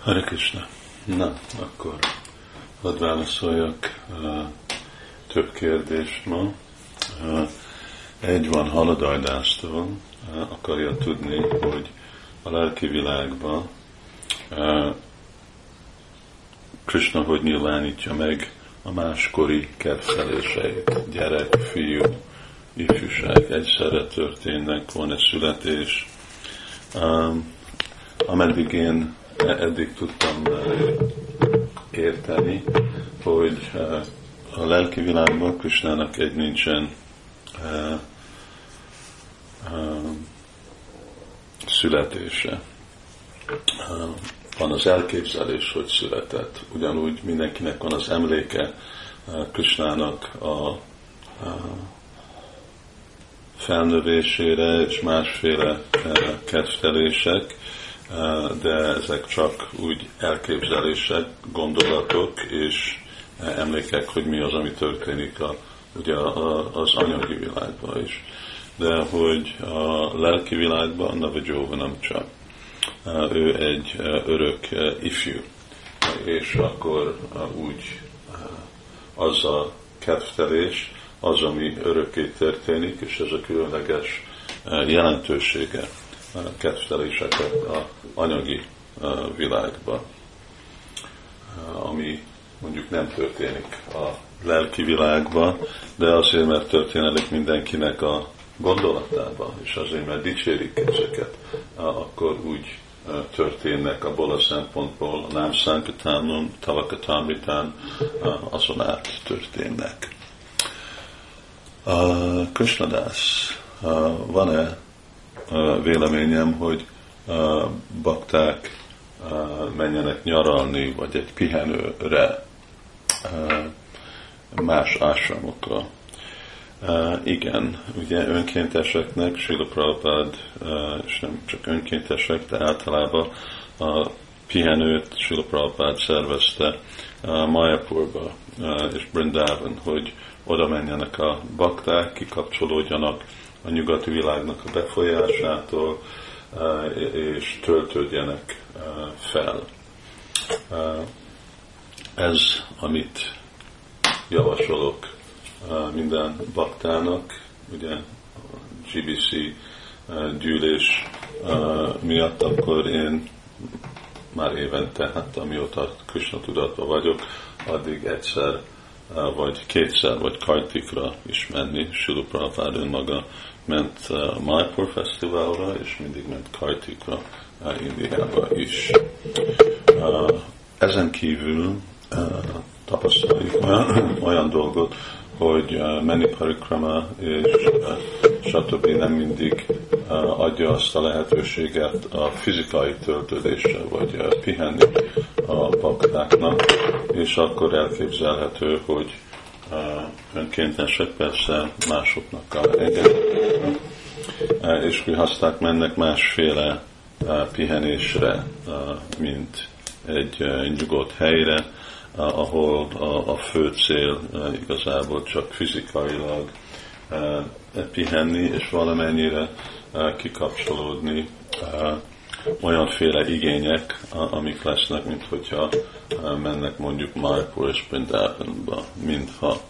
Hare Krishna. Na, akkor hadd válaszoljak uh, több kérdést ma. Uh, egy van Haladajdásztól, uh, akarja tudni, hogy a lelki világban uh, Krishna hogy nyilvánítja meg a máskori kedveléseit. Gyerek, fiú, ifjúság egyszerre történnek, van egy születés. Um, ameddig én eddig tudtam uh, érteni, hogy uh, a lelki világban Krisnának egy nincsen uh, születése. Van az elképzelés, hogy született. Ugyanúgy mindenkinek van az emléke Krisnának a, felnövésére és másféle kedvelések, de ezek csak úgy elképzelések, gondolatok és emlékek, hogy mi az, ami történik a, ugye az anyagi világban is. De hogy a lelki világban Navajóva nem csak. Ő egy örök ifjú, és akkor úgy az a kedvtelés, az, ami örökké történik, és ez a különleges jelentősége a kedvteléseket a anyagi világban, ami mondjuk nem történik a lelki világban, de azért, mert történik mindenkinek a gondolatában, és azért, mert dicsérik ezeket, akkor úgy történnek abból a szempontból, a nem Sankatánum, Tavakatamritán azon át történnek. A Krishnadász, van-e véleményem, hogy bakták menjenek nyaralni, vagy egy pihenőre más ásramokra? Uh, igen, ugye önkénteseknek, Srila Prabhupád, és nem csak önkéntesek, de általában a pihenőt Srila Prabhupád szervezte Mayapurba és Brindavan, hogy oda menjenek a bakták, kikapcsolódjanak a nyugati világnak a befolyásától, uh, és töltődjenek uh, fel. Uh, ez, amit javasolok minden baktának, ugye GBC gyűlés miatt, akkor én már évente, hát amióta Krishna tudatban vagyok, addig egyszer vagy kétszer, vagy Kartikra is menni. Sulu Prabhupád önmaga ment a Maipur Fesztiválra, és mindig ment Kartikra Indiába is. Ezen kívül tapasztaljuk olyan, olyan dolgot, hogy uh, menni parikrama és uh, stb. nem mindig uh, adja azt a lehetőséget a fizikai töltődésre, vagy pihenni a baktáknak, és akkor elképzelhető, hogy önkéntesek persze másoknak engednek, és használják mennek másféle pihenésre, mint egy nyugodt helyre, ahol a fő cél igazából csak fizikailag pihenni, és valamennyire kikapcsolódni olyanféle igények, amik lesznek, mint hogyha mennek mondjuk Mayapur és Brindavanba, mintha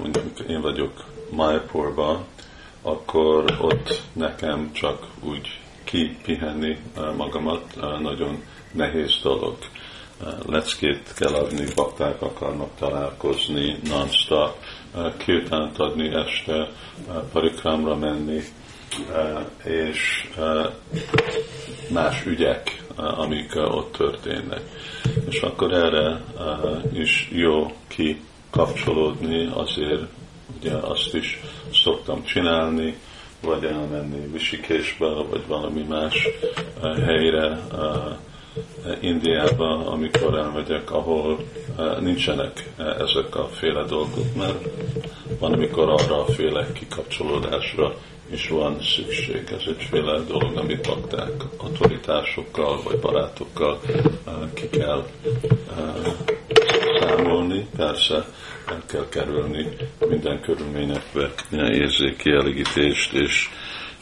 mondjuk én vagyok Mayapurba, akkor ott nekem csak úgy kipihenni magamat nagyon nehéz dolog. Leckét kell adni, bakták akarnak találkozni non-stop, kirtánt adni este, parikrámra menni, és más ügyek, amik ott történnek. És akkor erre is jó kikapcsolódni, azért ugye azt is szoktam csinálni, vagy elmenni Visikésbe, vagy valami más helyre, Indiába, amikor elmegyek, ahol eh, nincsenek eh, ezek a féle dolgok, mert van, amikor arra a féle kikapcsolódásra is van szükség. Ez egyféle dolog, amit bakták autoritásokkal vagy barátokkal eh, ki kell számolni. Persze el kell kerülni minden körülményekbe érzéki elégítést és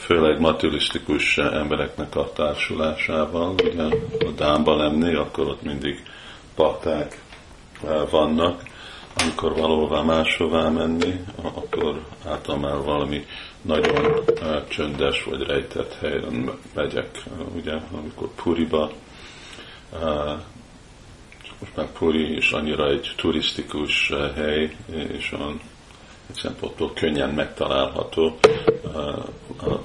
főleg materialisztikus embereknek a társulásával, ugye a Dámba lenni, akkor ott mindig pakták vannak, amikor valóvá máshová menni, akkor általában valami nagyon csöndes vagy rejtett helyen megyek. Ugye, amikor Puriba, most már Puri is annyira egy turisztikus hely, és olyan egy szempontból könnyen megtalálható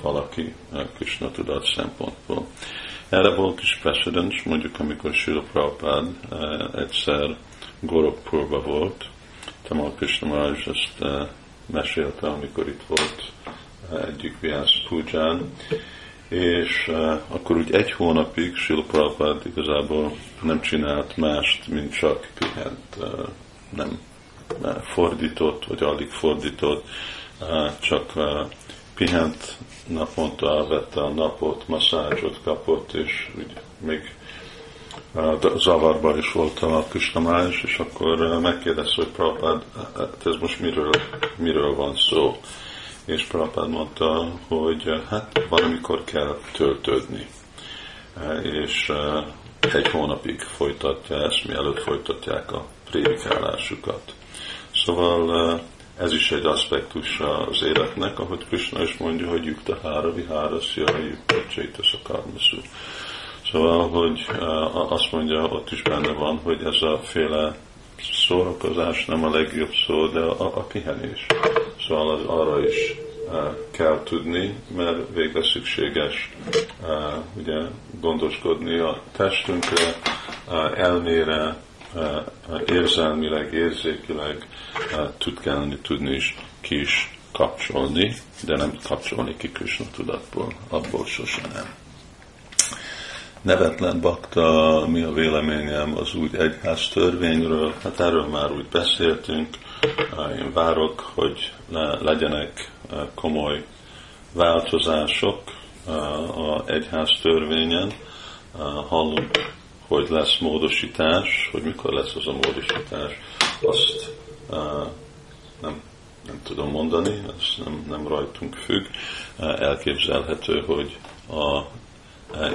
valaki Krishna tudat szempontból. Erre volt is precedens, mondjuk amikor Srila Prabhupád egyszer Gorakpurba volt, Tamal Krishna Maharaj ezt mesélte, amikor itt volt egyik Vyász Puján, és akkor úgy egy hónapig Srila Prabhupád igazából nem csinált mást, mint csak pihent, nem fordított, vagy alig fordított, uh, csak uh, pihent naponta, vette a napot, masszázsot kapott, és úgy még zavarban is volt a Kristamás, és akkor megkérdezte, hogy Prabhupád, hát ez most miről, miről van szó? És Prabhupád mondta, hogy hát valamikor kell töltődni. És egy hónapig folytatja ezt, mielőtt folytatják a prédikálásukat. Szóval ez is egy aspektus az életnek, ahogy Krishna is mondja, hogy yukta hára vihárasya, yukta csétaszakarmaszú. Szóval, hogy azt mondja, ott is benne van, hogy ez a féle szórakozás nem a legjobb szó, de a, a pihenés. Szóval az arra is kell tudni, mert végre szükséges ugye, gondoskodni a testünkre, elmére, érzelmileg, érzékileg tud kelleni tudni is ki is kapcsolni, de nem kapcsolni ki Krishna tudatból, abból sosem nem. Nevetlen bakta, mi a véleményem az úgy egyház törvényről, hát erről már úgy beszéltünk, én várok, hogy legyenek komoly változások a egyház törvényen. Hallunk, hogy lesz módosítás, hogy mikor lesz az a módosítás, azt nem, nem tudom mondani, ez nem, nem rajtunk függ. Elképzelhető, hogy a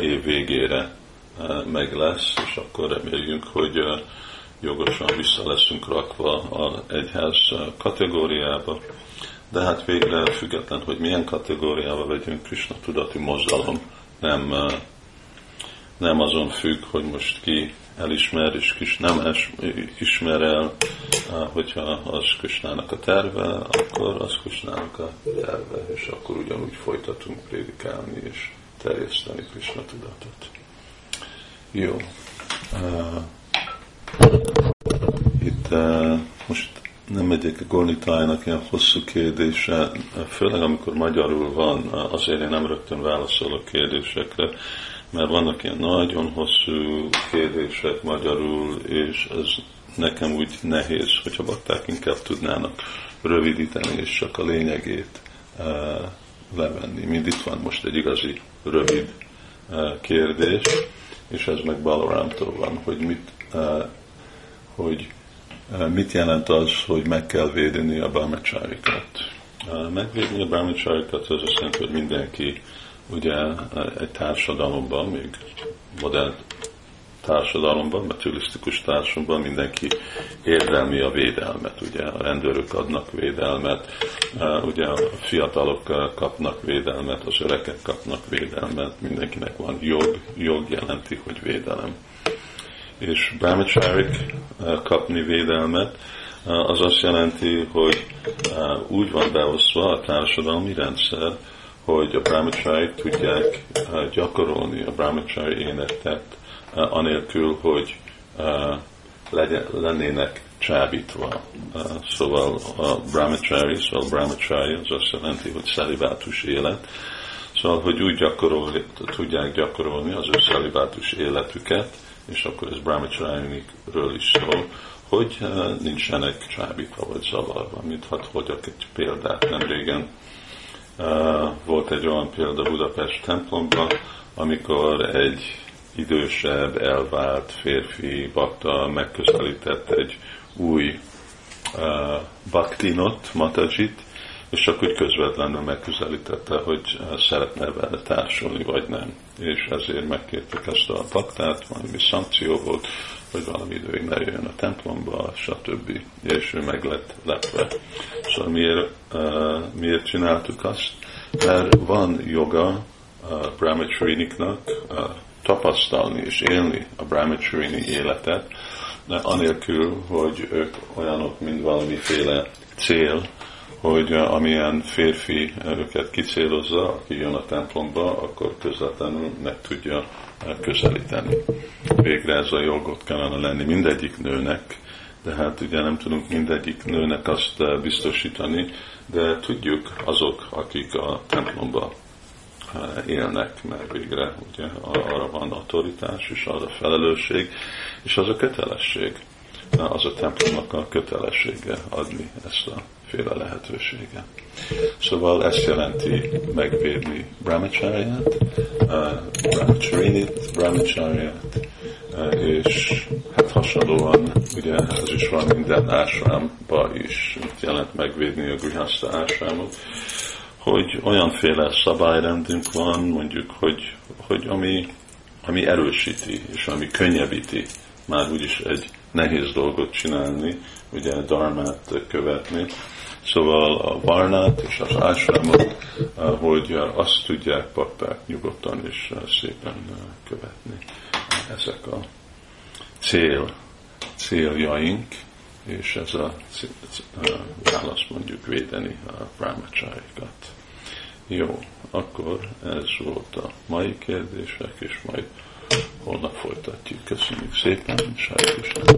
év végére e, meg lesz, és akkor reméljünk, hogy e, jogosan vissza leszünk rakva az egyház kategóriába. De hát végre független, hogy milyen kategóriába vegyünk, Krishna tudati mozdalom nem, nem azon függ, hogy most ki elismer, és kis nem ismer el, hogyha az Krisnának a terve, akkor az Krisnának a terve, és akkor ugyanúgy folytatunk prédikálni, és terjeszteni Krishna tudatot. Jó. Itt most nem megyek a Gornitájnak ilyen hosszú kérdése, főleg amikor magyarul van, azért én nem rögtön válaszolok kérdésekre, mert vannak ilyen nagyon hosszú kérdések magyarul, és ez nekem úgy nehéz, hogyha bakták inkább tudnának rövidíteni, és csak a lényegét uh, levenni. Mind itt van most egy igazi rövid eh, kérdés, és ez meg Balarámtól van, hogy mit, eh, hogy mit jelent az, hogy meg kell védeni a bámecsárikat. Megvédeni a bámecsárikat az azt jelenti, hogy mindenki ugye egy társadalomban, még modern társadalomban, materialisztikus társadalomban mindenki érdelmi a védelmet. Ugye a rendőrök adnak védelmet, ugye a fiatalok kapnak védelmet, az öregek kapnak védelmet, mindenkinek van jog, jog jelenti, hogy védelem. És brahmacharik kapni védelmet, az azt jelenti, hogy úgy van beosztva a társadalmi rendszer, hogy a brahmacharik tudják gyakorolni a brahmachari énetet, Eh, anélkül, hogy eh, legyen, lennének csábítva. Eh, szóval a brahmachari, szóval brahmachari az azt jelenti, hogy szelibátus élet. Szóval, hogy úgy gyakorolni, tudják gyakorolni az ő szelibátus életüket, és akkor ez brahmachari-ről is szól, hogy nincsenek csábítva vagy zavarva. Mint hadd hogyak egy példát nem régen. Volt egy olyan példa Budapest templomban, amikor egy idősebb, elvált férfi bakta megközelített egy új uh, baktinot, matajit, és csak úgy közvetlenül megközelítette, hogy szeretne vele társulni, vagy nem. És ezért megkértek ezt a paktát, valami szankció volt, hogy valami időig ne jöjjön a templomba, stb. És ő meg lett lepve. Szóval miért, miért csináltuk azt? Mert van joga uh, tapasztalni és élni a brahmacharini életet, de anélkül, hogy ők olyanok, mint valamiféle cél, hogy amilyen férfi őket kicélozza, aki jön a templomba, akkor közvetlenül meg tudja közelíteni. Végre ez a jogot kellene lenni mindegyik nőnek, de hát ugye nem tudunk mindegyik nőnek azt biztosítani, de tudjuk azok, akik a templomba élnek, mert végre ugye arra van autoritás, és az a felelősség, és az a kötelesség. Az a templomnak a kötelessége adni ezt a féle lehetősége. Szóval ezt jelenti megvédni brahmacharyát, uh, brahmacharinit, brahmacharyát, uh, és hát hasonlóan, ugye ez is van minden ásrámba is, mit jelent megvédni a grihaszta ásrámot, hogy olyanféle szabályrendünk van, mondjuk, hogy, hogy ami, ami erősíti, és ami könnyebbíti már úgyis egy nehéz dolgot csinálni, ugye darmát követni. Szóval a varnát és az ásrámot, hogy azt tudják pakták nyugodtan és szépen követni. Ezek a cél, céljaink, és ez a válasz mondjuk védeni a brahmacsáikat. Jó, akkor ez volt a mai kérdések, és majd holnap folytatjuk. Köszönjük szépen, Sájt